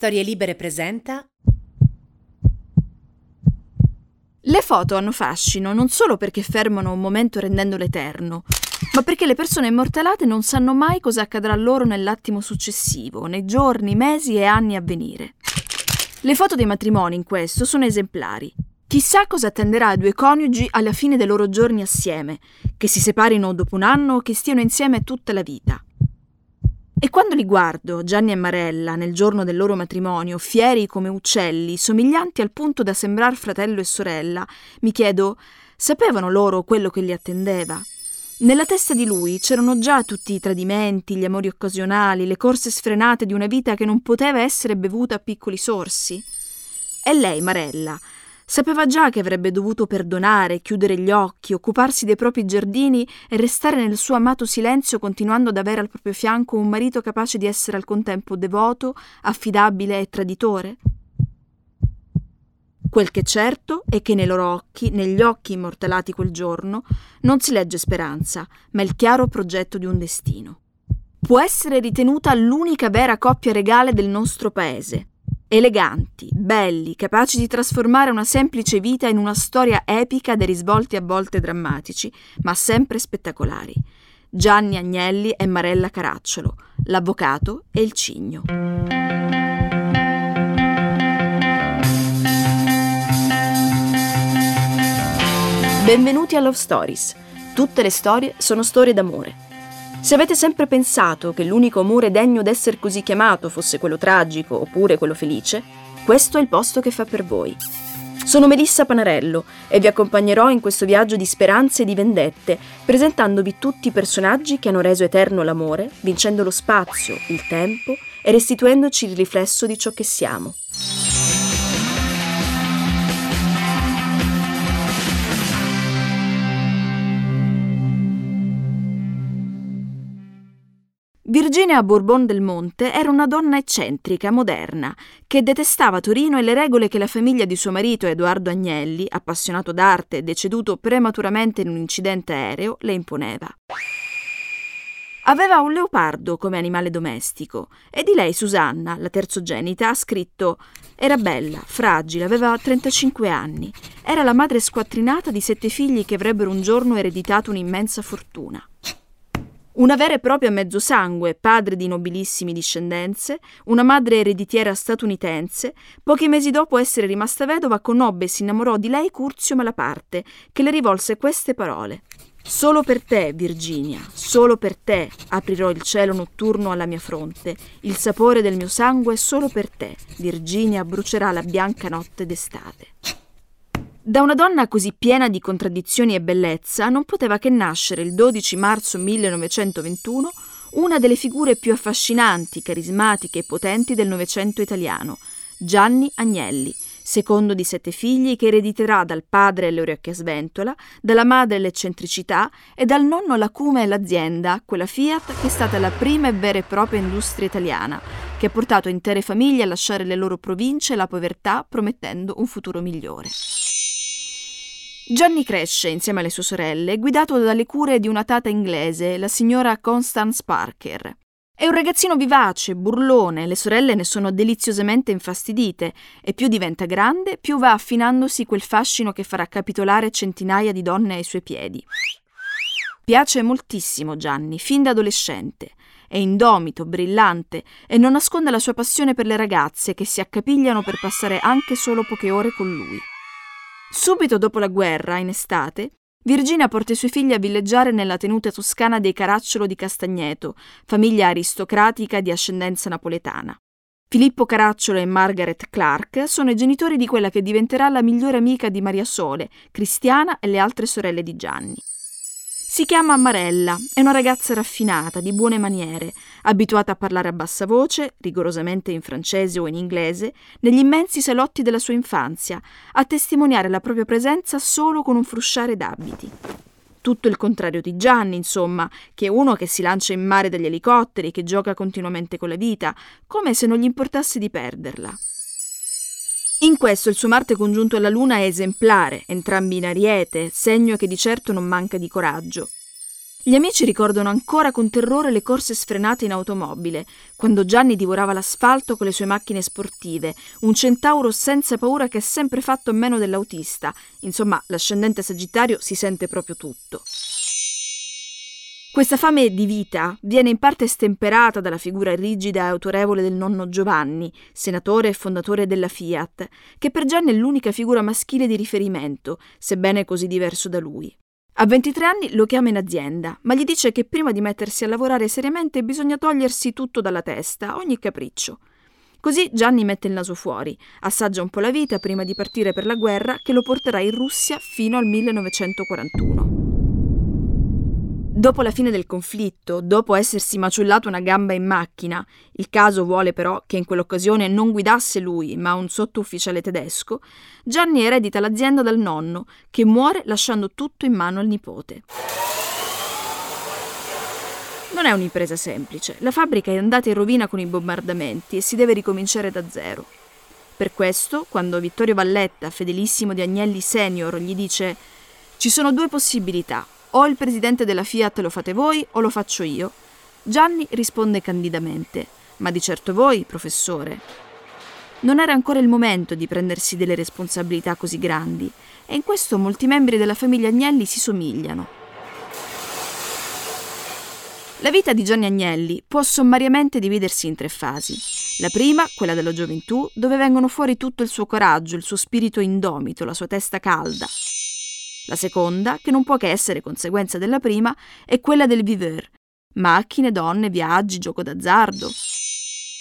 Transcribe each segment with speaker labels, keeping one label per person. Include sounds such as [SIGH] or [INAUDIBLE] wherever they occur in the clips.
Speaker 1: Storie Libere presenta.
Speaker 2: Le foto hanno fascino non solo perché fermano un momento rendendolo eterno, ma perché le persone immortalate non sanno mai cosa accadrà loro nell'attimo successivo, nei giorni, mesi e anni a venire. Le foto dei matrimoni in questo sono esemplari. Chissà cosa attenderà ai due coniugi alla fine dei loro giorni assieme, che si separino dopo un anno o che stiano insieme tutta la vita. E quando li guardo, Gianni e Marella, nel giorno del loro matrimonio, fieri come uccelli, somiglianti al punto da sembrar fratello e sorella, mi chiedo, sapevano loro quello che li attendeva? Nella testa di lui c'erano già tutti i tradimenti, gli amori occasionali, le corse sfrenate di una vita che non poteva essere bevuta a piccoli sorsi. E lei, Marella, Sapeva già che avrebbe dovuto perdonare, chiudere gli occhi, occuparsi dei propri giardini e restare nel suo amato silenzio continuando ad avere al proprio fianco un marito capace di essere al contempo devoto, affidabile e traditore? Quel che è certo è che nei loro occhi, negli occhi immortalati quel giorno, non si legge speranza, ma il chiaro progetto di un destino. Può essere ritenuta l'unica vera coppia regale del nostro paese, eleganti, belli, capaci di trasformare una semplice vita in una storia epica dei risvolti a volte drammatici, ma sempre spettacolari. Gianni Agnelli e Marella Caracciolo, l'avvocato e il cigno. Benvenuti a Love Stories. Tutte le storie sono storie d'amore se avete sempre pensato che l'unico amore degno d'essere così chiamato fosse quello tragico oppure quello felice, questo è il posto che fa per voi. Sono Melissa Panarello e vi accompagnerò in questo viaggio di speranze e di vendette, presentandovi tutti i personaggi che hanno reso eterno l'amore, vincendo lo spazio, il tempo e restituendoci il riflesso di ciò che siamo. Virginia Bourbon del Monte era una donna eccentrica, moderna, che detestava Torino e le regole che la famiglia di suo marito Edoardo Agnelli, appassionato d'arte e deceduto prematuramente in un incidente aereo, le imponeva. Aveva un leopardo come animale domestico e di lei Susanna, la terzogenita, ha scritto era bella, fragile, aveva 35 anni, era la madre squattrinata di sette figli che avrebbero un giorno ereditato un'immensa fortuna. Una vera e propria mezzosangue, padre di nobilissimi discendenze, una madre ereditiera statunitense, pochi mesi dopo essere rimasta vedova, conobbe e si innamorò di lei Curzio Malaparte, che le rivolse queste parole. Solo per te, Virginia, solo per te aprirò il cielo notturno alla mia fronte. Il sapore del mio sangue solo per te, Virginia, brucerà la bianca notte d'estate. Da una donna così piena di contraddizioni e bellezza non poteva che nascere il 12 marzo 1921 una delle figure più affascinanti, carismatiche e potenti del Novecento italiano, Gianni Agnelli, secondo di sette figli che erediterà dal padre le orecchie a sventola, dalla madre l'eccentricità e dal nonno l'acume e l'azienda, quella Fiat che è stata la prima e vera e propria industria italiana, che ha portato intere famiglie a lasciare le loro province e la povertà promettendo un futuro migliore. Gianni cresce insieme alle sue sorelle, guidato dalle cure di una tata inglese, la signora Constance Parker. È un ragazzino vivace, burlone, le sorelle ne sono deliziosamente infastidite e più diventa grande, più va affinandosi quel fascino che farà capitolare centinaia di donne ai suoi piedi. Piace moltissimo Gianni, fin da adolescente. È indomito, brillante e non nasconde la sua passione per le ragazze che si accapigliano per passare anche solo poche ore con lui. Subito dopo la guerra, in estate, Virginia porta i suoi figli a villeggiare nella tenuta toscana dei Caracciolo di Castagneto, famiglia aristocratica di ascendenza napoletana. Filippo Caracciolo e Margaret Clark sono i genitori di quella che diventerà la migliore amica di Maria Sole, Cristiana e le altre sorelle di Gianni. Si chiama Marella, è una ragazza raffinata, di buone maniere, abituata a parlare a bassa voce, rigorosamente in francese o in inglese, negli immensi salotti della sua infanzia, a testimoniare la propria presenza solo con un frusciare d'abiti. Tutto il contrario di Gianni, insomma, che è uno che si lancia in mare dagli elicotteri, che gioca continuamente con la vita, come se non gli importasse di perderla. In questo il suo Marte congiunto alla Luna è esemplare, entrambi in ariete, segno che di certo non manca di coraggio. Gli amici ricordano ancora con terrore le corse sfrenate in automobile, quando Gianni divorava l'asfalto con le sue macchine sportive, un centauro senza paura che ha sempre fatto meno dell'autista. Insomma, l'ascendente Sagittario si sente proprio tutto. Questa fame di vita viene in parte stemperata dalla figura rigida e autorevole del nonno Giovanni, senatore e fondatore della Fiat, che per Gianni è l'unica figura maschile di riferimento, sebbene così diverso da lui. A 23 anni lo chiama in azienda, ma gli dice che prima di mettersi a lavorare seriamente bisogna togliersi tutto dalla testa, ogni capriccio. Così Gianni mette il naso fuori, assaggia un po' la vita prima di partire per la guerra che lo porterà in Russia fino al 1941. Dopo la fine del conflitto, dopo essersi maciullato una gamba in macchina, il caso vuole però che in quell'occasione non guidasse lui, ma un sottufficiale tedesco, Gianni eredita l'azienda dal nonno, che muore lasciando tutto in mano al nipote. Non è un'impresa semplice, la fabbrica è andata in rovina con i bombardamenti e si deve ricominciare da zero. Per questo, quando Vittorio Valletta, fedelissimo di Agnelli Senior, gli dice ci sono due possibilità, o il presidente della Fiat lo fate voi o lo faccio io. Gianni risponde candidamente. Ma di certo voi, professore. Non era ancora il momento di prendersi delle responsabilità così grandi, e in questo molti membri della famiglia Agnelli si somigliano. La vita di Gianni Agnelli può sommariamente dividersi in tre fasi. La prima, quella della gioventù, dove vengono fuori tutto il suo coraggio, il suo spirito indomito, la sua testa calda, la seconda, che non può che essere conseguenza della prima, è quella del viveur. Macchine, donne, viaggi, gioco d'azzardo.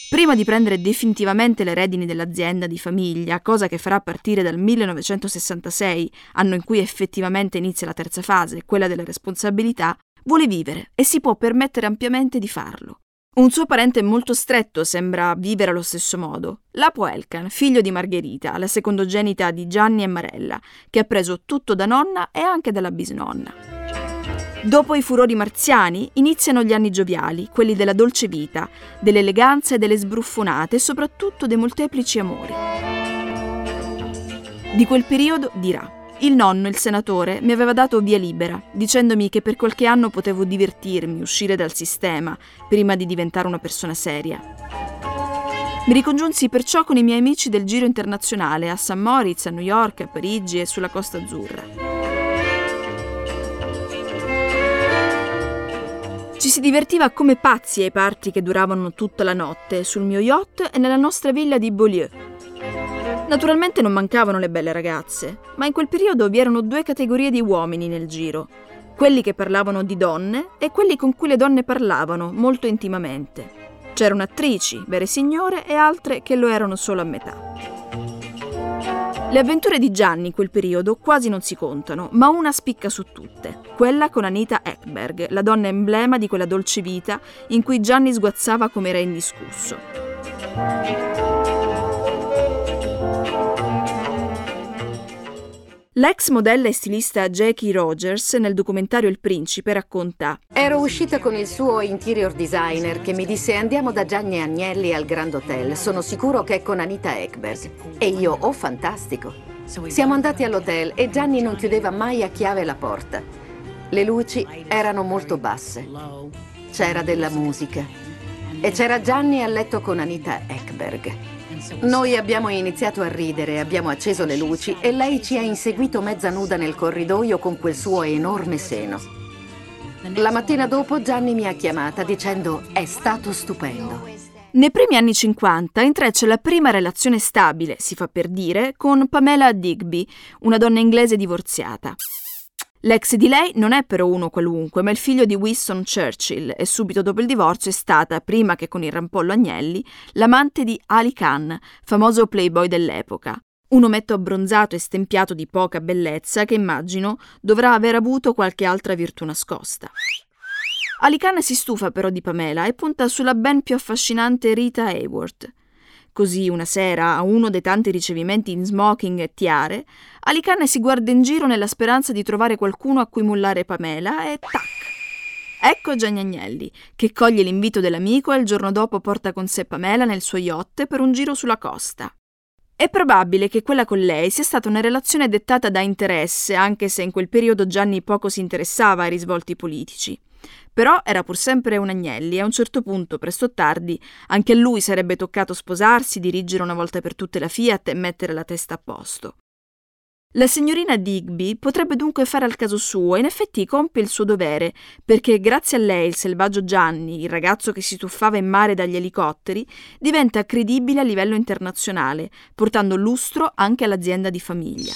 Speaker 2: Prima di prendere definitivamente le redini dell'azienda di famiglia, cosa che farà partire dal 1966, anno in cui effettivamente inizia la terza fase, quella della responsabilità, vuole vivere e si può permettere ampiamente di farlo. Un suo parente molto stretto sembra vivere allo stesso modo. Lapo Elkan, figlio di Margherita, la secondogenita di Gianni e Marella, che ha preso tutto da nonna e anche dalla bisnonna. Dopo i furori marziani iniziano gli anni gioviali, quelli della dolce vita, dell'eleganza e delle sbruffonate e soprattutto dei molteplici amori. Di quel periodo dirà il nonno, il senatore, mi aveva dato via libera, dicendomi che per qualche anno potevo divertirmi, uscire dal sistema, prima di diventare una persona seria. Mi ricongiunsi perciò con i miei amici del giro internazionale a St. Moritz, a New York, a Parigi e sulla Costa Azzurra. Ci si divertiva come pazzi ai party che duravano tutta la notte sul mio yacht e nella nostra villa di Beaulieu. Naturalmente non mancavano le belle ragazze, ma in quel periodo vi erano due categorie di uomini nel giro, quelli che parlavano di donne e quelli con cui le donne parlavano molto intimamente. C'erano attrici, vere signore, e altre che lo erano solo a metà. Le avventure di Gianni in quel periodo quasi non si contano, ma una spicca su tutte, quella con Anita Ekberg, la donna emblema di quella dolce vita in cui Gianni sguazzava come era indiscusso. L'ex modella e stilista Jackie Rogers nel documentario Il Principe racconta
Speaker 1: Ero uscita con il suo interior designer che mi disse andiamo da Gianni Agnelli al Grand Hotel, sono sicuro che è con Anita Ekberg. E io, oh fantastico. Siamo andati all'hotel e Gianni non chiudeva mai a chiave la porta. Le luci erano molto basse. C'era della musica. E c'era Gianni a letto con Anita Ekberg. Noi abbiamo iniziato a ridere, abbiamo acceso le luci e lei ci ha inseguito mezza nuda nel corridoio con quel suo enorme seno. La mattina dopo Gianni mi ha chiamata dicendo è stato stupendo.
Speaker 2: Nei primi anni 50 intreccia la prima relazione stabile, si fa per dire, con Pamela Digby, una donna inglese divorziata. L'ex di lei non è però uno qualunque, ma il figlio di Winston Churchill e subito dopo il divorzio è stata, prima che con il rampollo Agnelli, l'amante di Ali Khan, famoso playboy dell'epoca. Un ometto abbronzato e stempiato di poca bellezza che immagino dovrà aver avuto qualche altra virtù nascosta. Ali Khan si stufa però di Pamela e punta sulla ben più affascinante Rita Hayworth. Così una sera, a uno dei tanti ricevimenti in smoking e tiare, Alicane si guarda in giro nella speranza di trovare qualcuno a cui mullare Pamela e tac! Ecco Gianni Agnelli, che coglie l'invito dell'amico e il giorno dopo porta con sé Pamela nel suo yacht per un giro sulla costa. È probabile che quella con lei sia stata una relazione dettata da interesse, anche se in quel periodo Gianni poco si interessava ai risvolti politici. Però era pur sempre un Agnelli e a un certo punto, presto o tardi, anche a lui sarebbe toccato sposarsi, dirigere una volta per tutte la Fiat e mettere la testa a posto. La signorina Digby potrebbe dunque fare al caso suo e in effetti compie il suo dovere, perché grazie a lei il selvaggio Gianni, il ragazzo che si tuffava in mare dagli elicotteri, diventa credibile a livello internazionale, portando lustro anche all'azienda di famiglia.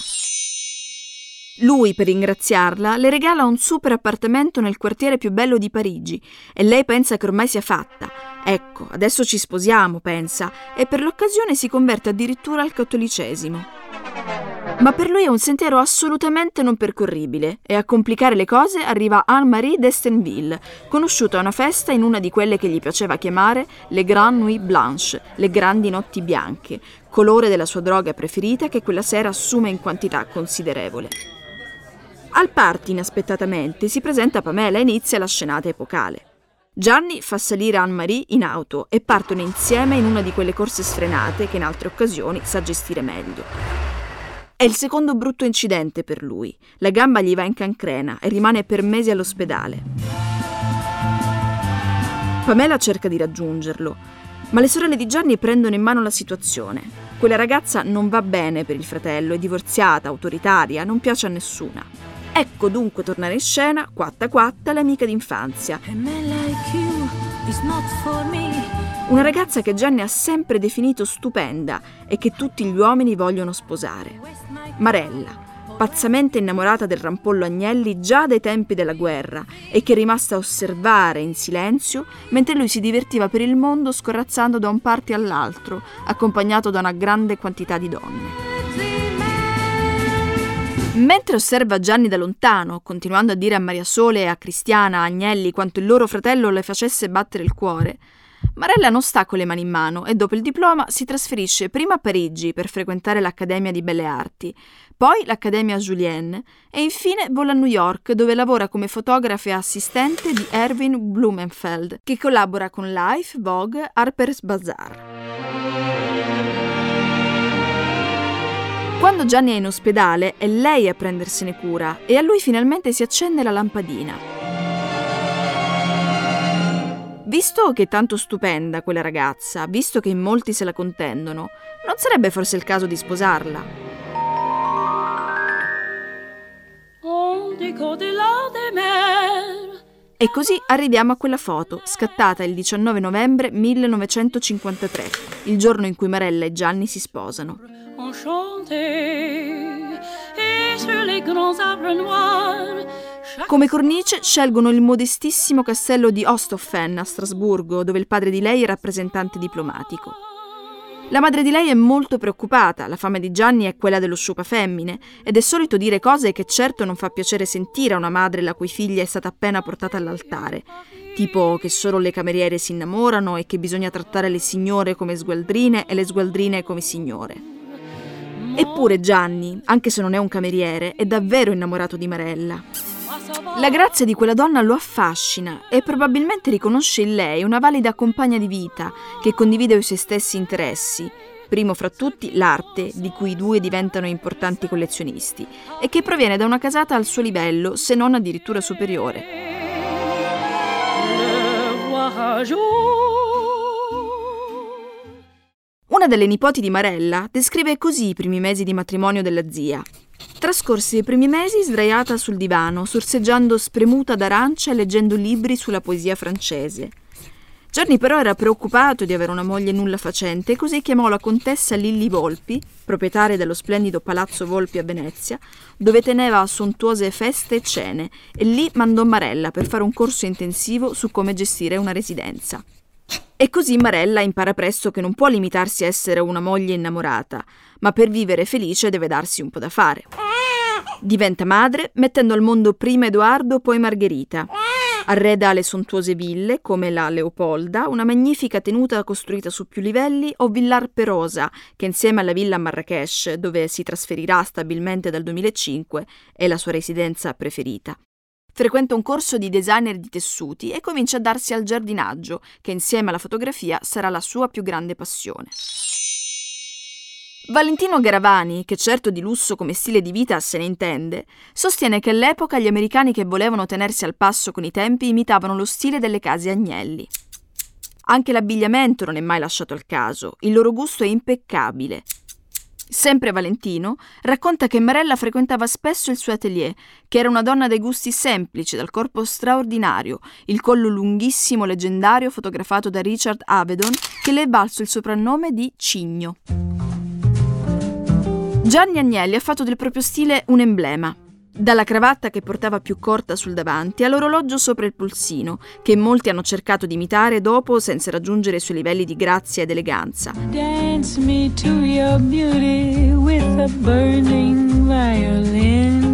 Speaker 2: Lui, per ringraziarla, le regala un super appartamento nel quartiere più bello di Parigi e lei pensa che ormai sia fatta. Ecco, adesso ci sposiamo, pensa, e per l'occasione si converte addirittura al cattolicesimo. Ma per lui è un sentiero assolutamente non percorribile e a complicare le cose arriva Anne-Marie d'Estenville, conosciuta a una festa in una di quelle che gli piaceva chiamare le Grand Nuit Blanche, le grandi notti bianche, colore della sua droga preferita che quella sera assume in quantità considerevole. Al party, inaspettatamente, si presenta Pamela e inizia la scenata epocale. Gianni fa salire Anne-Marie in auto e partono insieme in una di quelle corse sfrenate che in altre occasioni sa gestire meglio. È il secondo brutto incidente per lui. La gamba gli va in cancrena e rimane per mesi all'ospedale. Pamela cerca di raggiungerlo, ma le sorelle di Gianni prendono in mano la situazione. Quella ragazza non va bene per il fratello, è divorziata, autoritaria, non piace a nessuna. Ecco dunque tornare in scena, quatta quatta, l'amica d'infanzia. Una ragazza che Gianni ha sempre definito stupenda e che tutti gli uomini vogliono sposare. Marella, pazzamente innamorata del rampollo Agnelli già dai tempi della guerra e che è rimasta a osservare in silenzio mentre lui si divertiva per il mondo scorrazzando da un party all'altro, accompagnato da una grande quantità di donne. Mentre osserva Gianni da lontano, continuando a dire a Maria Sole e a Cristiana, Agnelli, quanto il loro fratello le facesse battere il cuore, Marella non sta con le mani in mano e dopo il diploma si trasferisce prima a Parigi per frequentare l'Accademia di Belle Arti, poi l'Accademia Julienne e infine vola a New York dove lavora come fotografa e assistente di Erwin Blumenfeld, che collabora con Life, Vogue, Harper's Bazaar. Quando Gianni è in ospedale è lei a prendersene cura e a lui finalmente si accende la lampadina. Visto che è tanto stupenda quella ragazza, visto che in molti se la contendono, non sarebbe forse il caso di sposarla? E così arriviamo a quella foto, scattata il 19 novembre 1953, il giorno in cui Marella e Gianni si sposano. Come cornice scelgono il modestissimo castello di Osthoffen a Strasburgo, dove il padre di lei è rappresentante diplomatico. La madre di lei è molto preoccupata, la fama di Gianni è quella dello sciupa femmine, ed è solito dire cose che certo non fa piacere sentire a una madre la cui figlia è stata appena portata all'altare, tipo che solo le cameriere si innamorano e che bisogna trattare le signore come sgualdrine e le sgualdrine come signore. Eppure Gianni, anche se non è un cameriere, è davvero innamorato di Marella. La grazia di quella donna lo affascina e probabilmente riconosce in lei una valida compagna di vita che condivide i suoi stessi interessi, primo fra tutti l'arte, di cui i due diventano importanti collezionisti, e che proviene da una casata al suo livello, se non addirittura superiore. Una delle nipoti di Marella descrive così i primi mesi di matrimonio della zia. Trascorse i primi mesi sdraiata sul divano, sorseggiando spremuta d'arancia e leggendo libri sulla poesia francese. Gianni però era preoccupato di avere una moglie nulla facente così chiamò la contessa Lilli Volpi, proprietaria dello splendido palazzo Volpi a Venezia, dove teneva sontuose feste e cene, e lì mandò Marella per fare un corso intensivo su come gestire una residenza. E così Marella impara presto che non può limitarsi a essere una moglie innamorata, ma per vivere felice deve darsi un po' da fare. Diventa madre, mettendo al mondo prima Edoardo, poi Margherita. Arreda le sontuose ville, come la Leopolda, una magnifica tenuta costruita su più livelli, o Villar Perosa, che insieme alla villa Marrakesh, dove si trasferirà stabilmente dal 2005, è la sua residenza preferita. Frequenta un corso di designer di tessuti e comincia a darsi al giardinaggio, che insieme alla fotografia sarà la sua più grande passione. Valentino Garavani, che certo di lusso come stile di vita se ne intende, sostiene che all'epoca gli americani che volevano tenersi al passo con i tempi imitavano lo stile delle case Agnelli. Anche l'abbigliamento non è mai lasciato al caso, il loro gusto è impeccabile. Sempre Valentino racconta che Marella frequentava spesso il suo atelier, che era una donna dai gusti semplici, dal corpo straordinario, il collo lunghissimo leggendario fotografato da Richard Avedon, che le è valso il soprannome di Cigno. Gianni Agnelli ha fatto del proprio stile un emblema. Dalla cravatta che portava più corta sul davanti all'orologio sopra il polsino, che molti hanno cercato di imitare dopo senza raggiungere i suoi livelli di grazia ed eleganza. Dance me to your beauty with a burning violin.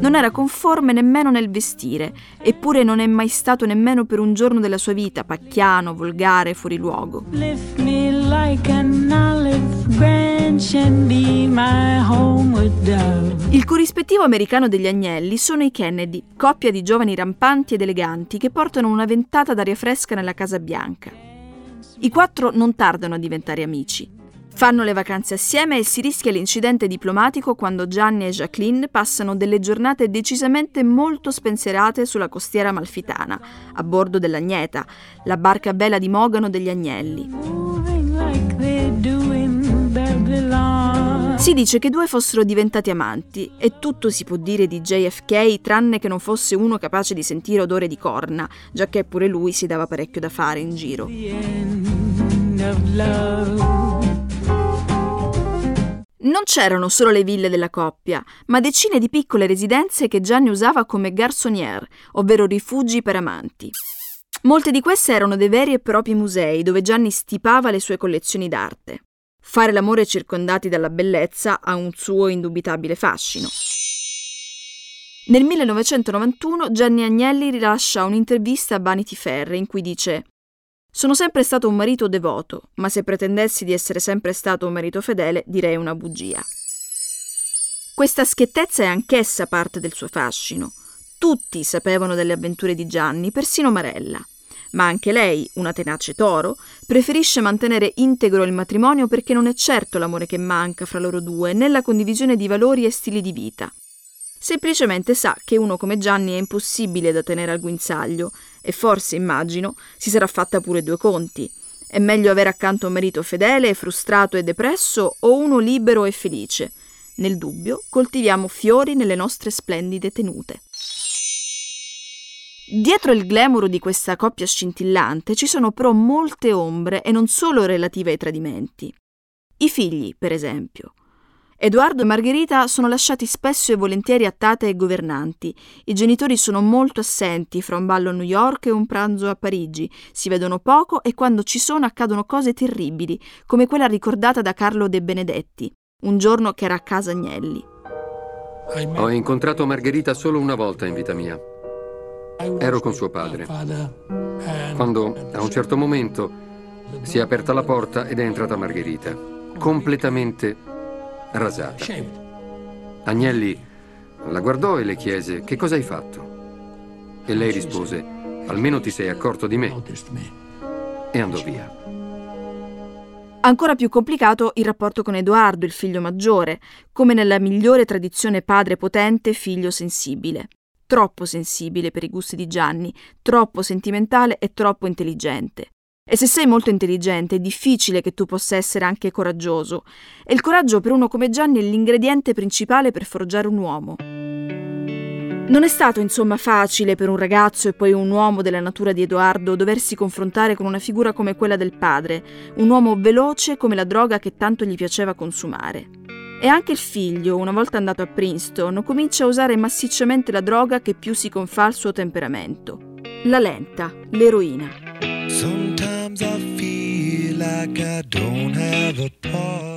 Speaker 2: Non era conforme nemmeno nel vestire, eppure non è mai stato nemmeno per un giorno della sua vita pacchiano, volgare, fuori luogo. Lift me like an olive branch and be my homeward dove. Il corrispettivo americano degli agnelli sono i Kennedy, coppia di giovani rampanti ed eleganti che portano una ventata d'aria fresca nella Casa Bianca. I quattro non tardano a diventare amici. Fanno le vacanze assieme e si rischia l'incidente diplomatico quando Gianni e Jacqueline passano delle giornate decisamente molto spensierate sulla costiera malfitana, a bordo dell'Agneta, la barca a vela di Mogano degli Agnelli. Si dice che i due fossero diventati amanti e tutto si può dire di JFK tranne che non fosse uno capace di sentire odore di corna, giacché pure lui si dava parecchio da fare in giro. Non c'erano solo le ville della coppia, ma decine di piccole residenze che Gianni usava come garçonnière, ovvero rifugi per amanti. Molte di queste erano dei veri e propri musei dove Gianni stipava le sue collezioni d'arte. Fare l'amore circondati dalla bellezza ha un suo indubitabile fascino. Nel 1991 Gianni Agnelli rilascia un'intervista a Vanity Fair in cui dice Sono sempre stato un marito devoto, ma se pretendessi di essere sempre stato un marito fedele direi una bugia. Questa schiettezza è anch'essa parte del suo fascino. Tutti sapevano delle avventure di Gianni, persino Marella ma anche lei, una tenace toro, preferisce mantenere integro il matrimonio perché non è certo l'amore che manca fra loro due, né la condivisione di valori e stili di vita. Semplicemente sa che uno come Gianni è impossibile da tenere al guinzaglio e forse, immagino, si sarà fatta pure due conti. È meglio avere accanto un marito fedele, frustrato e depresso o uno libero e felice. Nel dubbio coltiviamo fiori nelle nostre splendide tenute. Dietro il glamour di questa coppia scintillante ci sono però molte ombre e non solo relative ai tradimenti. I figli, per esempio. Edoardo e Margherita sono lasciati spesso e volentieri a tate e governanti. I genitori sono molto assenti fra un ballo a New York e un pranzo a Parigi. Si vedono poco e quando ci sono accadono cose terribili, come quella ricordata da Carlo De Benedetti, un giorno che era a casa Agnelli.
Speaker 3: Ho incontrato Margherita solo una volta in vita mia. Ero con suo padre. Quando a un certo momento si è aperta la porta ed è entrata Margherita, completamente rasata. Agnelli la guardò e le chiese che cosa hai fatto? E lei rispose, almeno ti sei accorto di me. E andò via.
Speaker 2: Ancora più complicato il rapporto con Edoardo, il figlio maggiore, come nella migliore tradizione padre potente, figlio sensibile troppo sensibile per i gusti di Gianni, troppo sentimentale e troppo intelligente. E se sei molto intelligente è difficile che tu possa essere anche coraggioso. E il coraggio per uno come Gianni è l'ingrediente principale per forgiare un uomo. Non è stato insomma facile per un ragazzo e poi un uomo della natura di Edoardo doversi confrontare con una figura come quella del padre, un uomo veloce come la droga che tanto gli piaceva consumare. E anche il figlio, una volta andato a Princeton, comincia a usare massicciamente la droga che più si confà al suo temperamento. La lenta, l'eroina.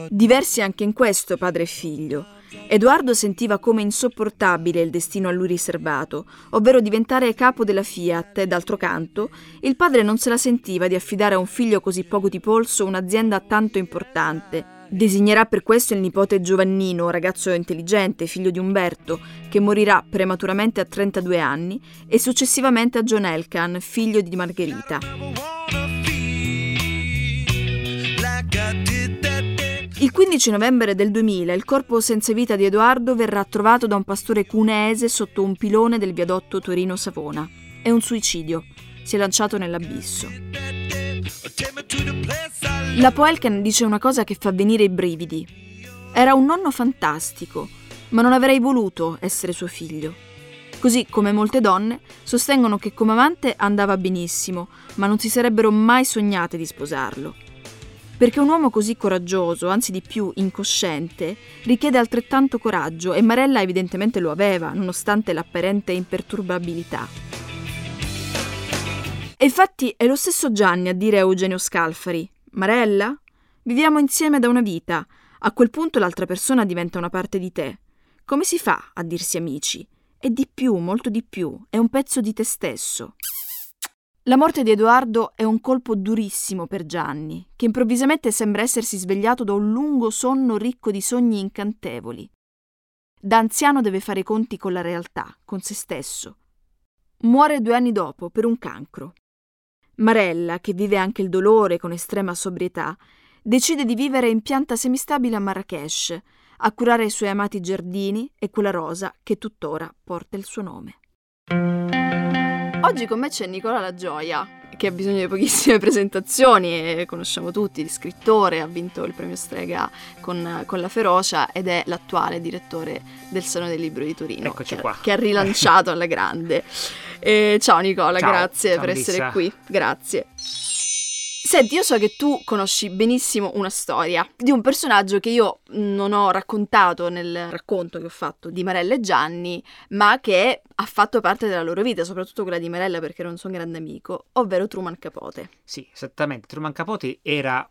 Speaker 2: Diversi anche in questo padre e figlio. Edoardo sentiva come insopportabile il destino a lui riservato, ovvero diventare capo della Fiat e d'altro canto il padre non se la sentiva di affidare a un figlio così poco di polso un'azienda tanto importante Designerà per questo il nipote Giovannino, ragazzo intelligente, figlio di Umberto, che morirà prematuramente a 32 anni, e successivamente a John Elkan, figlio di Margherita. Il 15 novembre del 2000 il corpo senza vita di Edoardo verrà trovato da un pastore cuneese sotto un pilone del viadotto Torino-Savona. È un suicidio. Si è lanciato nell'abisso. La Poelken dice una cosa che fa venire i brividi. Era un nonno fantastico, ma non avrei voluto essere suo figlio. Così come molte donne sostengono che come amante andava benissimo, ma non si sarebbero mai sognate di sposarlo. Perché un uomo così coraggioso, anzi di più incosciente, richiede altrettanto coraggio e Marella evidentemente lo aveva, nonostante l'apparente imperturbabilità. E infatti è lo stesso Gianni a dire a Eugenio Scalfari: Marella? Viviamo insieme da una vita. A quel punto l'altra persona diventa una parte di te. Come si fa a dirsi amici? E di più, molto di più, è un pezzo di te stesso. La morte di Edoardo è un colpo durissimo per Gianni, che improvvisamente sembra essersi svegliato da un lungo sonno ricco di sogni incantevoli. Da anziano deve fare conti con la realtà, con se stesso. Muore due anni dopo per un cancro. Marella, che vive anche il dolore con estrema sobrietà, decide di vivere in pianta semistabile a Marrakesh, a curare i suoi amati giardini e quella rosa che tuttora porta il suo nome. Oggi con me c'è Nicola La Gioia, che ha bisogno di pochissime [LAUGHS] presentazioni conosciamo tutti, scrittore, ha vinto il premio Strega con, con, La Ferocia ed è l'attuale direttore del Salone del Libro di Torino,
Speaker 4: che,
Speaker 2: qua. che ha rilanciato alla grande. E ciao Nicola, ciao, grazie ciao per Lisa. essere qui, grazie. Senti, io so che tu conosci benissimo una storia di un personaggio che io non ho raccontato nel racconto che ho fatto di Marella e Gianni, ma che ha fatto parte della loro vita, soprattutto quella di Marella perché era un suo grande amico, ovvero Truman Capote.
Speaker 4: Sì, esattamente. Truman Capote era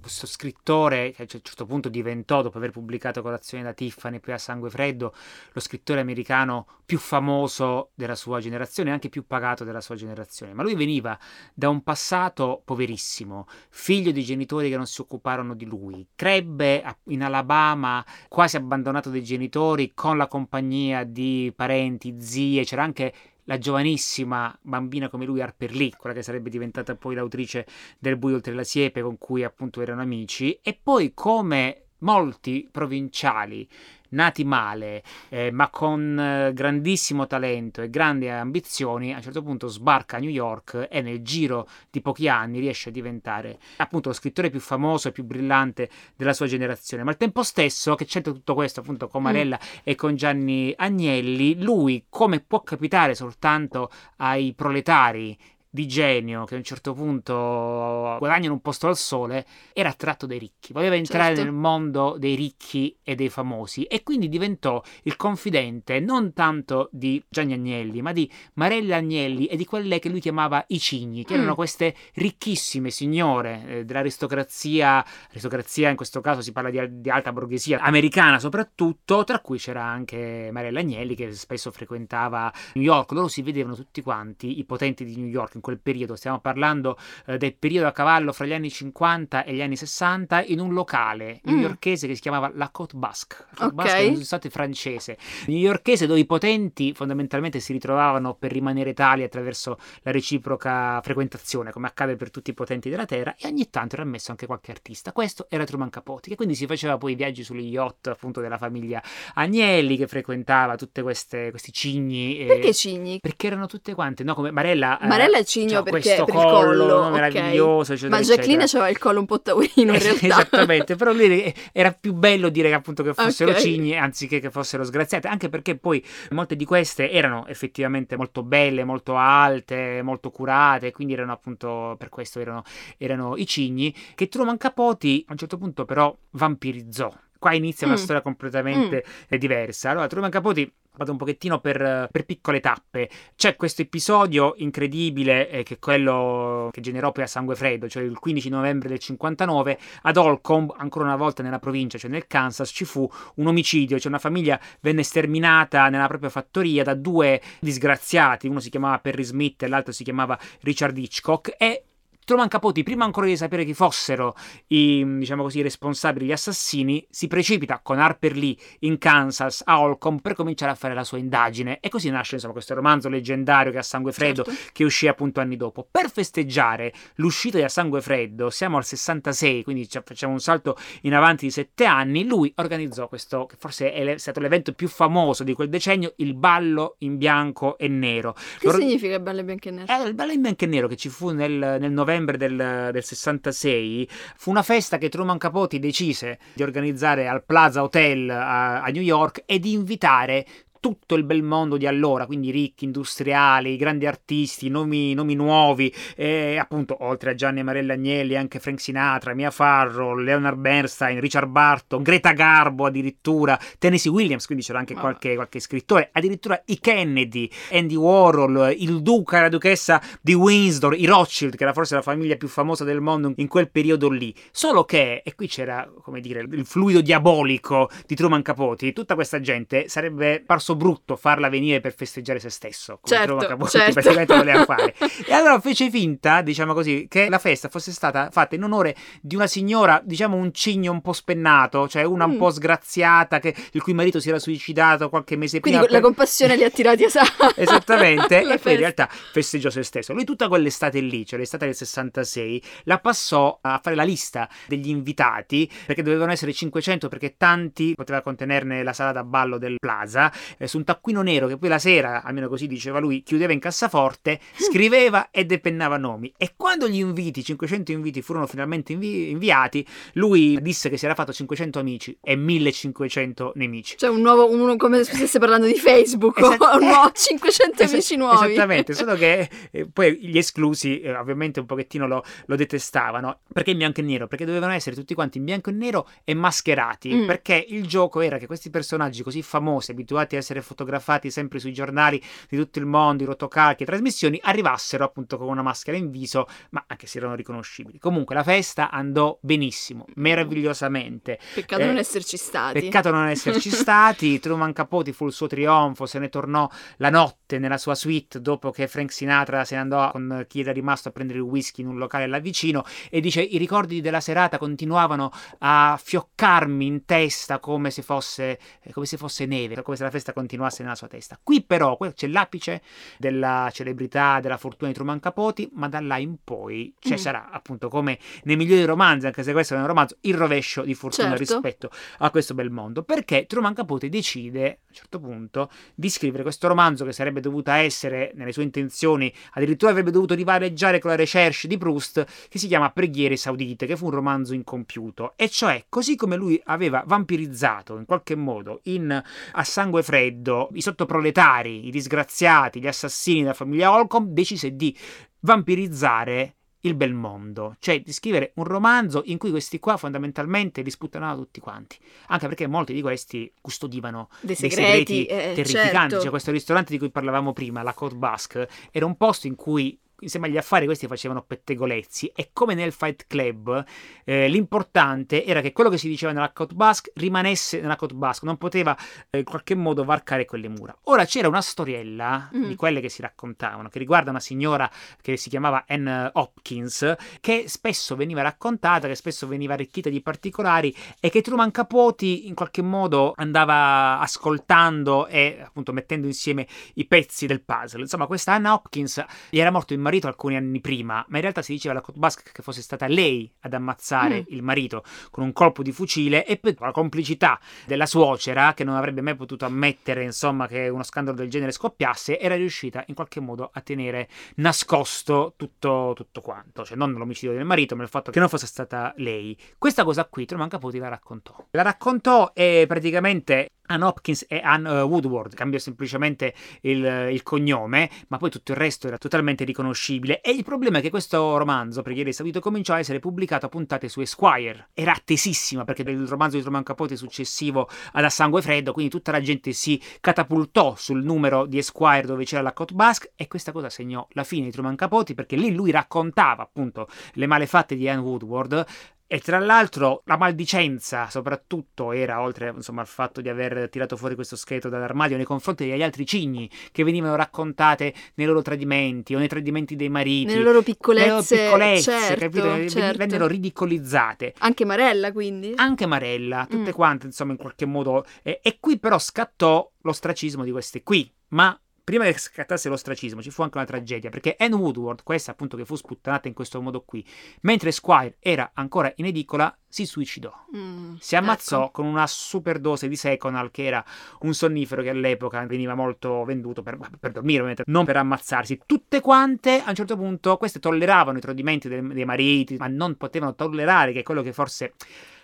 Speaker 4: questo scrittore che a un certo punto diventò, dopo aver pubblicato Colazione da Tiffany poi a Sangue Freddo, lo scrittore americano più famoso della sua generazione anche più pagato della sua generazione. Ma lui veniva da un passato poverissimo, figlio di genitori che non si occuparono di lui. Crebbe in Alabama, quasi abbandonato dai genitori, con la compagnia di parenti, zie, c'era anche la giovanissima bambina come lui, Harper Lee, quella che sarebbe diventata poi l'autrice del Buio oltre la siepe, con cui appunto erano amici, e poi come molti provinciali nati male, eh, ma con eh, grandissimo talento e grandi ambizioni, a un certo punto sbarca a New York e nel giro di pochi anni riesce a diventare appunto lo scrittore più famoso e più brillante della sua generazione. Ma al tempo stesso, che c'entra tutto questo appunto con mm. Marella mm. e con Gianni Agnelli, lui, come può capitare soltanto ai proletari di genio che a un certo punto guadagnano un posto al sole, era attratto dai ricchi, voleva entrare certo. nel mondo dei ricchi e dei famosi e quindi diventò il confidente non tanto di Gianni Agnelli, ma di Marella Agnelli e di quelle che lui chiamava i cigni, che mm. erano queste ricchissime signore eh, dell'aristocrazia, aristocrazia in questo caso si parla di, di alta borghesia americana soprattutto, tra cui c'era anche Marella Agnelli che spesso frequentava New York, loro si vedevano tutti quanti i potenti di New York quel periodo, stiamo parlando eh, del periodo a cavallo fra gli anni 50 e gli anni 60, in un locale mm. newyorkese che si chiamava la Côte Basque. La Côte okay. Basque è un stato francese, newyorkese dove i potenti fondamentalmente si ritrovavano per rimanere tali attraverso la reciproca frequentazione, come accade per tutti i potenti della terra, e ogni tanto era ammesso anche qualche artista. Questo era Truman Capote, che quindi si faceva poi i viaggi sugli yacht appunto della famiglia Agnelli, che frequentava tutti questi cigni.
Speaker 2: Perché cigni?
Speaker 4: Perché erano tutte quante, no? Come Marella.
Speaker 2: Marella è cigno cioè, perché per collo, il collo
Speaker 4: meraviglioso
Speaker 2: okay. ma Jacqueline aveva il collo un po' taurino in [LAUGHS] realtà
Speaker 4: esattamente però lui era più bello dire che appunto che fossero okay. cigni anziché che fossero sgraziate anche perché poi molte di queste erano effettivamente molto belle molto alte molto curate quindi erano appunto per questo erano, erano i cigni che Truman Capote a un certo punto però vampirizzò qua inizia una mm. storia completamente mm. diversa allora Truman Capote vado un pochettino per, per, piccole tappe. C'è questo episodio incredibile eh, che è quello che generò poi a sangue freddo, cioè il 15 novembre del 59 ad Holcomb, ancora una volta nella provincia, cioè nel Kansas, ci fu un omicidio, cioè una famiglia venne sterminata nella propria fattoria da due disgraziati, uno si chiamava Perry Smith e l'altro si chiamava Richard Hitchcock e Truman Capote, prima ancora di sapere chi fossero i, diciamo così, responsabili, gli assassini, si precipita con Harper Lee in Kansas a Holcomb per cominciare a fare la sua indagine e così nasce insomma, questo romanzo leggendario che ha sangue freddo certo. che uscì appunto anni dopo. Per festeggiare l'uscita di A Sangue Freddo, siamo al 66, quindi facciamo un salto in avanti di sette anni, lui organizzò questo, che forse è stato l'evento più famoso di quel decennio, il ballo in bianco e nero.
Speaker 2: Che Loro... significa il ballo in bianco e nero?
Speaker 4: Eh, il ballo in bianco e nero che ci fu nel, nel novembre novembre del, del 66, fu una festa che Truman Capote decise di organizzare al Plaza Hotel a, a New York e di invitare tutto il bel mondo di allora, quindi ricchi, industriali, grandi artisti, nomi, nomi nuovi, e appunto oltre a Gianni e Marella Agnelli anche Frank Sinatra, Mia Farrow, Leonard Bernstein, Richard Barton, Greta Garbo addirittura, Tennessee Williams, quindi c'era anche qualche, qualche, scrittore, addirittura i Kennedy, Andy Warhol, il duca e la duchessa di Windsor, i Rothschild, che era forse la famiglia più famosa del mondo in quel periodo lì. Solo che, e qui c'era, come dire, il fluido diabolico di Truman Capote, tutta questa gente sarebbe parso brutto farla venire per festeggiare se stesso, come certo, Capote certo. [LAUGHS] praticamente voleva fare. [LAUGHS] E allora fece finta, diciamo così, che la festa fosse stata fatta in onore di una signora, diciamo un cigno un po' spennato, cioè una mm. un po' sgraziata, che, il cui marito si era suicidato qualche mese
Speaker 2: Quindi
Speaker 4: prima.
Speaker 2: Quindi la compassione li ha tirati a sa. [LAUGHS]
Speaker 4: Esattamente, e poi in realtà festeggiò se stesso. Lui tutta quell'estate lì, cioè l'estate del 66, la passò a fare la lista degli invitati, perché dovevano essere 500, perché tanti poteva contenerne la sala da ballo del Plaza, eh, su un taccuino nero che poi la sera, almeno così diceva lui, chiudeva in cassaforte, scriveva e depennava nomi. E quando gli inviti, 500 inviti, furono finalmente invi- inviati, lui disse che si era fatto 500 amici e 1500 nemici.
Speaker 2: Cioè un nuovo, uno, come se stesse parlando di Facebook, Esat- [LAUGHS] un nuovo, 500 es- amici nuovi.
Speaker 4: Esattamente, [LAUGHS] solo che eh, poi gli esclusi eh, ovviamente un pochettino lo, lo, detestavano. Perché in bianco e nero? Perché dovevano essere tutti quanti in bianco e nero e mascherati. Mm. Perché il gioco era che questi personaggi così famosi, abituati a essere fotografati sempre sui giornali di tutto il mondo, i rotocalchi e trasmissioni, arrivassero appunto con una maschera in viso, ma anche se erano riconoscibili. Comunque la festa andò benissimo, meravigliosamente.
Speaker 2: Peccato eh, non esserci stati.
Speaker 4: Peccato non esserci [LAUGHS] stati. Truman Capote fu il suo trionfo, se ne tornò la notte nella sua suite dopo che Frank Sinatra se ne andò con chi era rimasto a prendere il whisky in un locale là vicino e dice i ricordi della serata continuavano a fioccarmi in testa come se fosse, come se fosse neve, come se la festa continuasse continuasse nella sua testa. Qui però c'è l'apice della celebrità, della fortuna di Truman Capote, ma da là in poi ci mm. sarà appunto come nei migliori romanzi, anche se questo è un romanzo, il rovescio di fortuna certo. rispetto a questo bel mondo. Perché Truman Capote decide a un certo punto di scrivere questo romanzo che sarebbe dovuta essere, nelle sue intenzioni, addirittura avrebbe dovuto rivaleggiare con la recherche di Proust, che si chiama Preghiere Saudite, che fu un romanzo incompiuto. E cioè, così come lui aveva vampirizzato in qualche modo in A sangue freddo Tito, i sottoproletari, i disgraziati, gli assassini della famiglia Holcomb, decise di vampirizzare il bel mondo, cioè di scrivere un romanzo in cui questi qua fondamentalmente li sputtavano tutti quanti, anche perché molti di questi custodivano dei segreti, dei segreti eh, terrificanti, certo. cioè questo ristorante di cui parlavamo prima, la Côte Basque, era un posto in cui insieme agli affari questi facevano pettegolezzi e come nel Fight Club eh, l'importante era che quello che si diceva nella Côte Basque rimanesse nella Côte Basque, non poteva eh, in qualche modo varcare quelle mura. Ora c'era una storiella mm. di quelle che si raccontavano che riguarda una signora che si chiamava Anne Hopkins che spesso veniva raccontata, che spesso veniva arricchita di particolari e che Truman Capote in qualche modo andava ascoltando e appunto mettendo insieme i pezzi del puzzle. Insomma, questa Anne Hopkins gli era morto in marito alcuni anni prima, ma in realtà si diceva alla Basque che fosse stata lei ad ammazzare mm. il marito con un colpo di fucile e poi con la complicità della suocera, che non avrebbe mai potuto ammettere insomma che uno scandalo del genere scoppiasse, era riuscita in qualche modo a tenere nascosto tutto, tutto quanto, cioè non l'omicidio del marito, ma il fatto che non fosse stata lei. Questa cosa qui Truman Capote la raccontò. La raccontò e praticamente Anne Hopkins e Anne uh, Woodward, cambia semplicemente il, il, cognome, ma poi tutto il resto era totalmente riconoscibile. E il problema è che questo romanzo, Preghiere Saudito, cominciò a essere pubblicato a puntate su Esquire. Era attesissima perché il romanzo di Truman Capote successivo ad A Sangue Freddo, quindi tutta la gente si catapultò sul numero di Esquire dove c'era la Cote Basque e questa cosa segnò la fine di Truman Capote perché lì lui raccontava appunto le malefatte di Anne Woodward E tra l'altro la maldicenza soprattutto era, oltre insomma, al fatto di aver tirato fuori questo scheletro dall'armadio, nei confronti degli altri cigni che venivano raccontate nei loro tradimenti o nei tradimenti dei mariti.
Speaker 2: Nelle loro piccolezze,
Speaker 4: nelle loro piccolezze
Speaker 2: certo,
Speaker 4: capito?
Speaker 2: certo.
Speaker 4: Vennero ridicolizzate.
Speaker 2: Anche Marella quindi?
Speaker 4: Anche Marella, tutte
Speaker 2: Mm.
Speaker 4: quante insomma in qualche modo. E, e qui però scattò l'ostracismo di queste qui. Ma prima che scattasse l'ostracismo ci fu anche una tragedia, perché Anne Woodward, questa appunto che fu sputtanata in questo modo qui, mentre Squire era ancora in edicola, si suicidò.
Speaker 2: Mm,
Speaker 4: Si ammazzò
Speaker 2: ecco.
Speaker 4: con una superdose di Seconal, che era un sonnifero che all'epoca veniva molto venduto per, per dormire, ovviamente, non per ammazzarsi. Tutte quante, a un certo punto, queste tolleravano i tradimenti dei, dei mariti, ma non potevano tollerare che quello che forse...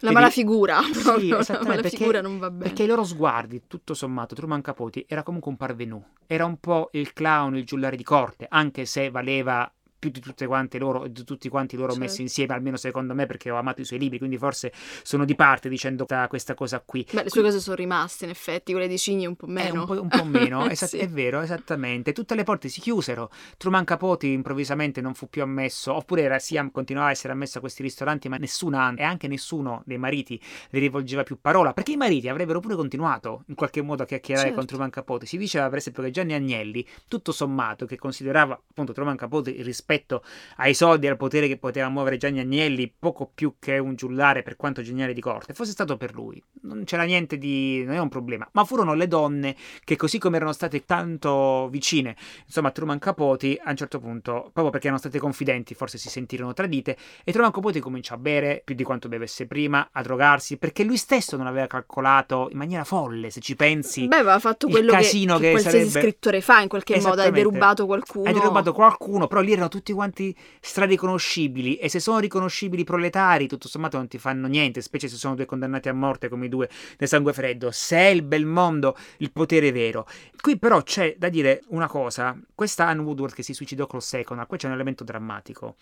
Speaker 2: La mala figura,
Speaker 4: Sì,
Speaker 2: proprio, la mala
Speaker 4: perché-
Speaker 2: figura non va bene.
Speaker 4: Perché i loro sguardi, tutto sommato, Truman Capote era comunque un parvenu. Era un po' il clown, il giullare di corte, anche se valeva più di tutte quante loro, di tutti quanti loro
Speaker 2: Certo.
Speaker 4: messi insieme, almeno secondo me, perché ho amato i suoi libri, quindi forse sono di parte dicendo questa, questa cosa qui.
Speaker 2: Beh, le sue cose sono rimaste, in effetti, quelle di Cigni un po'
Speaker 4: Eh,
Speaker 2: meno.
Speaker 4: un, po', un po' meno, [LAUGHS] esa-
Speaker 2: Sì.
Speaker 4: è vero, esattamente. Tutte le porte si chiusero. Truman Capote improvvisamente non fu più ammesso, oppure era, sì, continuava a essere ammesso a questi ristoranti, ma nessuna e anche nessuno dei mariti le rivolgeva più parola, perché i mariti avrebbero pure continuato in qualche modo a chiacchierare
Speaker 2: Certo.
Speaker 4: con Truman Capote. Si diceva, per esempio, che Gianni Agnelli, tutto sommato, che considerava appunto Truman Capote rispetto ai soldi e al potere che poteva muovere Gianni Agnelli, poco più che un giullare per quanto geniale di corte, fosse stato per lui. Non c'era niente di. non è un problema. Ma furono le donne che, così come erano state tanto vicine, insomma, a Truman Capote, a un certo punto, proprio perché erano state confidenti, forse si sentirono tradite, e Truman Capote cominciò a bere più di quanto bevesse prima, a drogarsi, perché lui stesso non aveva calcolato in maniera folle, se ci pensi.
Speaker 2: Beh, aveva fatto
Speaker 4: il
Speaker 2: quello che,
Speaker 4: casino
Speaker 2: che
Speaker 4: che
Speaker 2: qualsiasi
Speaker 4: sarebbe-
Speaker 2: scrittore fa in qualche modo, hai derubato qualcuno.
Speaker 4: Hai derubato qualcuno, però lì erano tutti quanti strariconoscibili e se sono riconoscibili proletari, tutto sommato non ti fanno niente, specie se sono due condannati a morte come i due del sangue freddo. Se è il bel mondo, il potere vero. Qui però c'è da dire una cosa, questa Anne Woodward che si suicidò col Seconal, qui c'è un elemento drammatico.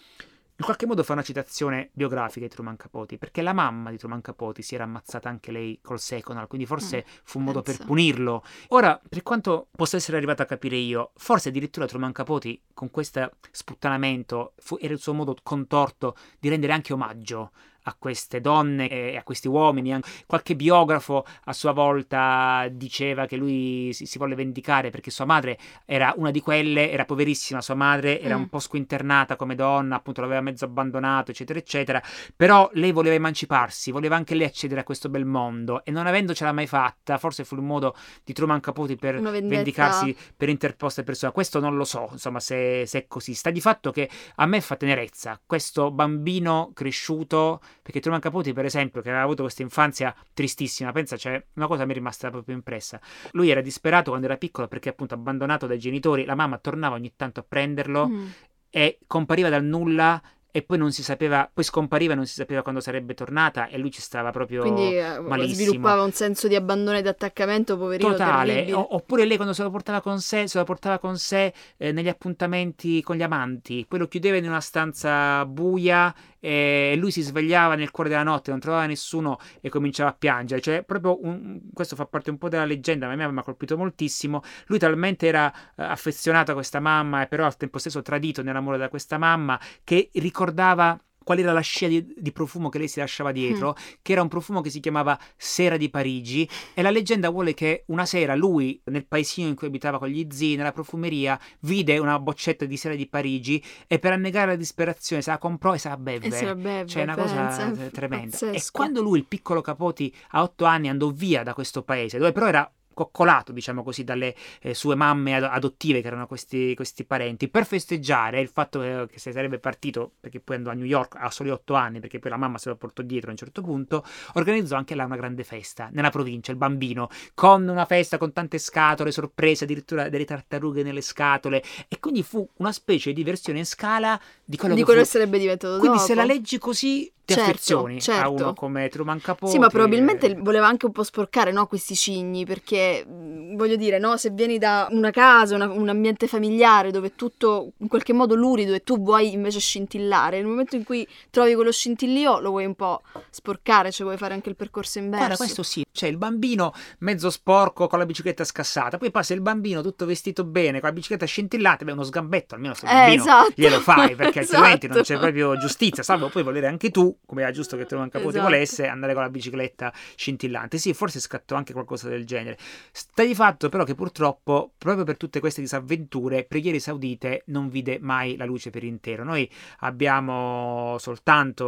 Speaker 4: In qualche modo fa una citazione biografica di Truman Capote, perché la mamma di Truman Capote si era ammazzata anche lei col Seconal, quindi forse
Speaker 2: Mm,
Speaker 4: fu un modo per
Speaker 2: pensa.
Speaker 4: punirlo. Ora, per quanto possa essere arrivato a capire io, forse addirittura Truman Capote con questo sputtanamento fu- era il suo modo contorto di rendere anche omaggio a queste donne e a questi uomini. Qualche biografo a sua volta diceva che lui si, si volle vendicare perché sua madre era una di quelle, era poverissima, sua madre era
Speaker 2: Mm.
Speaker 4: un po' squinternata come donna, appunto l'aveva mezzo abbandonato, eccetera, eccetera, però lei voleva emanciparsi, voleva anche lei accedere a questo bel mondo e non avendocela mai fatta, forse fu un modo di Truman Capote per vendicarsi per interposte persone. Questo non lo so, insomma, se, se è così. Sta di fatto che a me fa tenerezza questo bambino cresciuto, perché Truman Capote, per esempio, che aveva avuto questa infanzia tristissima, pensa, c'è una cosa mi è rimasta proprio impressa. Lui era disperato quando era piccolo perché appunto abbandonato dai genitori, la mamma tornava ogni tanto a prenderlo
Speaker 2: Mm.
Speaker 4: e compariva dal nulla e poi non si sapeva, poi scompariva e non si sapeva quando sarebbe tornata e lui ci stava proprio
Speaker 2: Quindi eh,
Speaker 4: malissimo.
Speaker 2: sviluppava un senso di abbandono e di attaccamento, poverino,
Speaker 4: totale. O- oppure lei quando se lo portava con sé, se lo portava con sé eh, negli appuntamenti con gli amanti, poi lo chiudeva in una stanza buia e lui si svegliava nel cuore della notte, non trovava nessuno e cominciava a piangere. Cioè, proprio un- questo fa parte un po' della leggenda, ma a me mi ha colpito moltissimo. Lui talmente era eh, affezionato a questa mamma e però al tempo stesso tradito nell'amore da questa mamma che ricordava qual era la scia di, di profumo che lei si lasciava dietro, che era un profumo che si chiamava Sera di Parigi e la leggenda vuole che una sera lui, nel paesino in cui abitava con gli zii, nella profumeria, vide una boccetta di Sera di Parigi e per annegare la disperazione se la comprò e se la beve.
Speaker 2: E se la beve,
Speaker 4: Cioè, una
Speaker 2: pensa,
Speaker 4: cosa eh, tremenda. E
Speaker 2: pazzesco.
Speaker 4: quando lui, il piccolo Capoti, a otto anni andò via da questo paese, dove però era coccolato, diciamo così, dalle eh, sue mamme ad- adottive, che erano questi, questi parenti, per festeggiare il fatto che, che se sarebbe partito, perché poi andò a New York a soli otto anni, perché poi la mamma se lo portò dietro a un certo punto, organizzò anche là una grande festa nella provincia, il bambino, con una festa con tante scatole, sorprese, addirittura delle tartarughe nelle scatole, e quindi fu una specie di versione in scala di quello
Speaker 2: di
Speaker 4: che
Speaker 2: quello
Speaker 4: fu
Speaker 2: sarebbe diventato
Speaker 4: quindi
Speaker 2: dopo.
Speaker 4: se la leggi così ti
Speaker 2: Certo,
Speaker 4: affezioni a
Speaker 2: certo.
Speaker 4: uno come Truman Capote.
Speaker 2: Sì, ma probabilmente voleva anche un po' sporcare no, questi cigni, perché mh, voglio dire, no? Se vieni da una casa, una, un ambiente familiare dove tutto in qualche modo lurido e tu vuoi invece scintillare, nel momento in cui trovi quello scintillio lo vuoi un po' sporcare, cioè vuoi fare anche il percorso inverso.
Speaker 4: Guarda, questo sì, c'è il bambino mezzo sporco con la bicicletta scassata, poi passa il bambino tutto vestito bene con la bicicletta scintillata, beh uno sgambetto almeno se
Speaker 2: eh, esatto.
Speaker 4: glielo fai perché esatto. [LAUGHS] altrimenti non c'è proprio giustizia, salvo poi volere anche tu, come era giusto che Truman Capote esatto. volesse, andare con la bicicletta scintillante. Sì, forse scattò anche qualcosa del genere. Sta di fatto però che purtroppo, proprio per tutte queste disavventure, Preghiere Saudite non vide mai la luce per intero. Noi abbiamo soltanto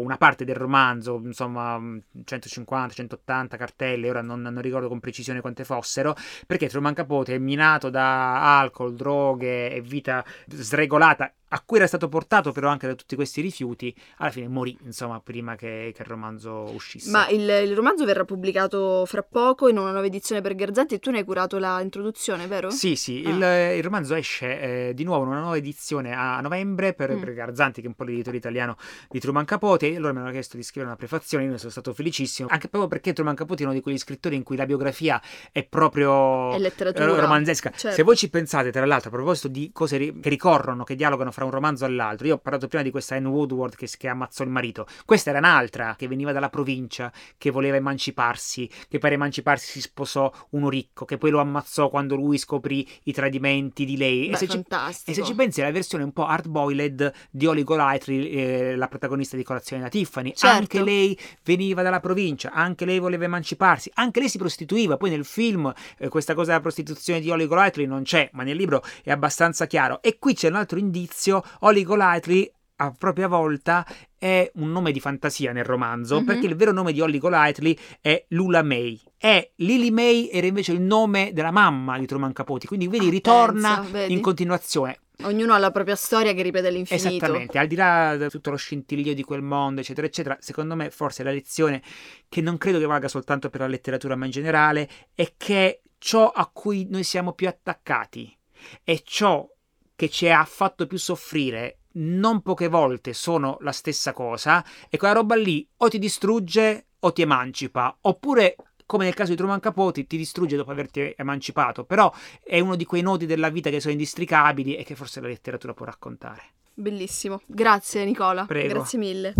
Speaker 4: una parte del romanzo, insomma 150, 180 cartelle, ora non, non ricordo con precisione quante fossero, perché Truman Capote è minato da alcol, droghe e vita sregolata a cui era stato portato però anche da tutti questi rifiuti, alla fine morì, insomma, prima che, che il romanzo uscisse.
Speaker 2: Ma il, il, romanzo verrà pubblicato fra poco in una nuova edizione per Garzanti e tu ne hai curato l'introduzione, vero?
Speaker 4: Sì, sì, ah. il, il, romanzo esce eh, di nuovo in una nuova edizione a novembre per, mm. per Garzanti, che è un po' l'editore italiano di Truman Capote, e loro mi hanno chiesto di scrivere una prefazione, io ne sono stato felicissimo, anche proprio perché Truman Capote è uno di quegli scrittori in cui la biografia è proprio
Speaker 2: è letteratura.
Speaker 4: romanzesca.
Speaker 2: Certo.
Speaker 4: Se voi ci pensate, tra l'altro, a proposito di cose ri- che ricorrono, che dialogano fra un romanzo all'altro. Io ho parlato prima di questa Anne Woodward che, che ammazzò il marito. Questa era un'altra che veniva dalla provincia, che voleva emanciparsi, che per emanciparsi si sposò uno ricco, che poi lo ammazzò quando lui scoprì i tradimenti di lei.
Speaker 2: Beh,
Speaker 4: e, se
Speaker 2: ci,
Speaker 4: e, se ci, pensi è la versione un po' hard-boiled di Holly Golightly, eh, la protagonista di Colazione da Tiffany.
Speaker 2: Certo.
Speaker 4: Anche lei veniva dalla provincia, anche lei voleva emanciparsi, anche lei si prostituiva. Poi nel film eh, questa cosa della prostituzione di Holly Golightly non c'è, ma nel libro è abbastanza chiaro. E qui c'è un altro indizio, Holly Golightly a propria volta è un nome di fantasia nel romanzo, mm-hmm. perché il vero nome di Holly Golightly è Lula May. E Lily May era invece il nome della mamma di Truman Capote, quindi vedi, ah, ritorna pensa, vedi. in continuazione.
Speaker 2: Ognuno ha la propria storia che ripete all'infinito.
Speaker 4: Esattamente, al di là di tutto lo scintillio di quel mondo, eccetera, eccetera, secondo me forse la lezione che non credo che valga soltanto per la letteratura, ma in generale, è che ciò a cui noi siamo più attaccati è ciò che ci ha fatto più soffrire non poche volte sono la stessa cosa e quella roba lì o ti distrugge o ti emancipa, oppure come nel caso di Truman Capote ti distrugge dopo averti emancipato, però è uno di quei nodi della vita che sono indistricabili e che forse la letteratura può raccontare.
Speaker 2: Bellissimo. Grazie Nicola.
Speaker 4: Prego.
Speaker 2: Grazie mille.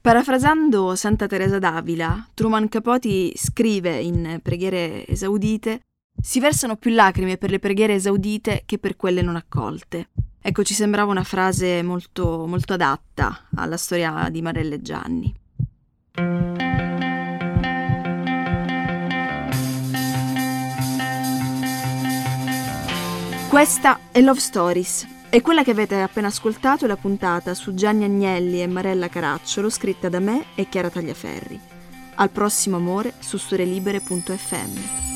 Speaker 2: Parafrasando Santa Teresa d'Avila, Truman Capote scrive in Preghiere esaudite si versano più lacrime per le preghiere esaudite che per quelle non accolte. Ecco, ci sembrava una frase molto, molto adatta alla storia di Marelle Gianni. Questa è Love Stories e quella che avete appena ascoltato è la puntata su Gianni Agnelli e Marella Caracciolo scritta da me e Chiara Tagliaferri. Al prossimo amore su storielibere.fm.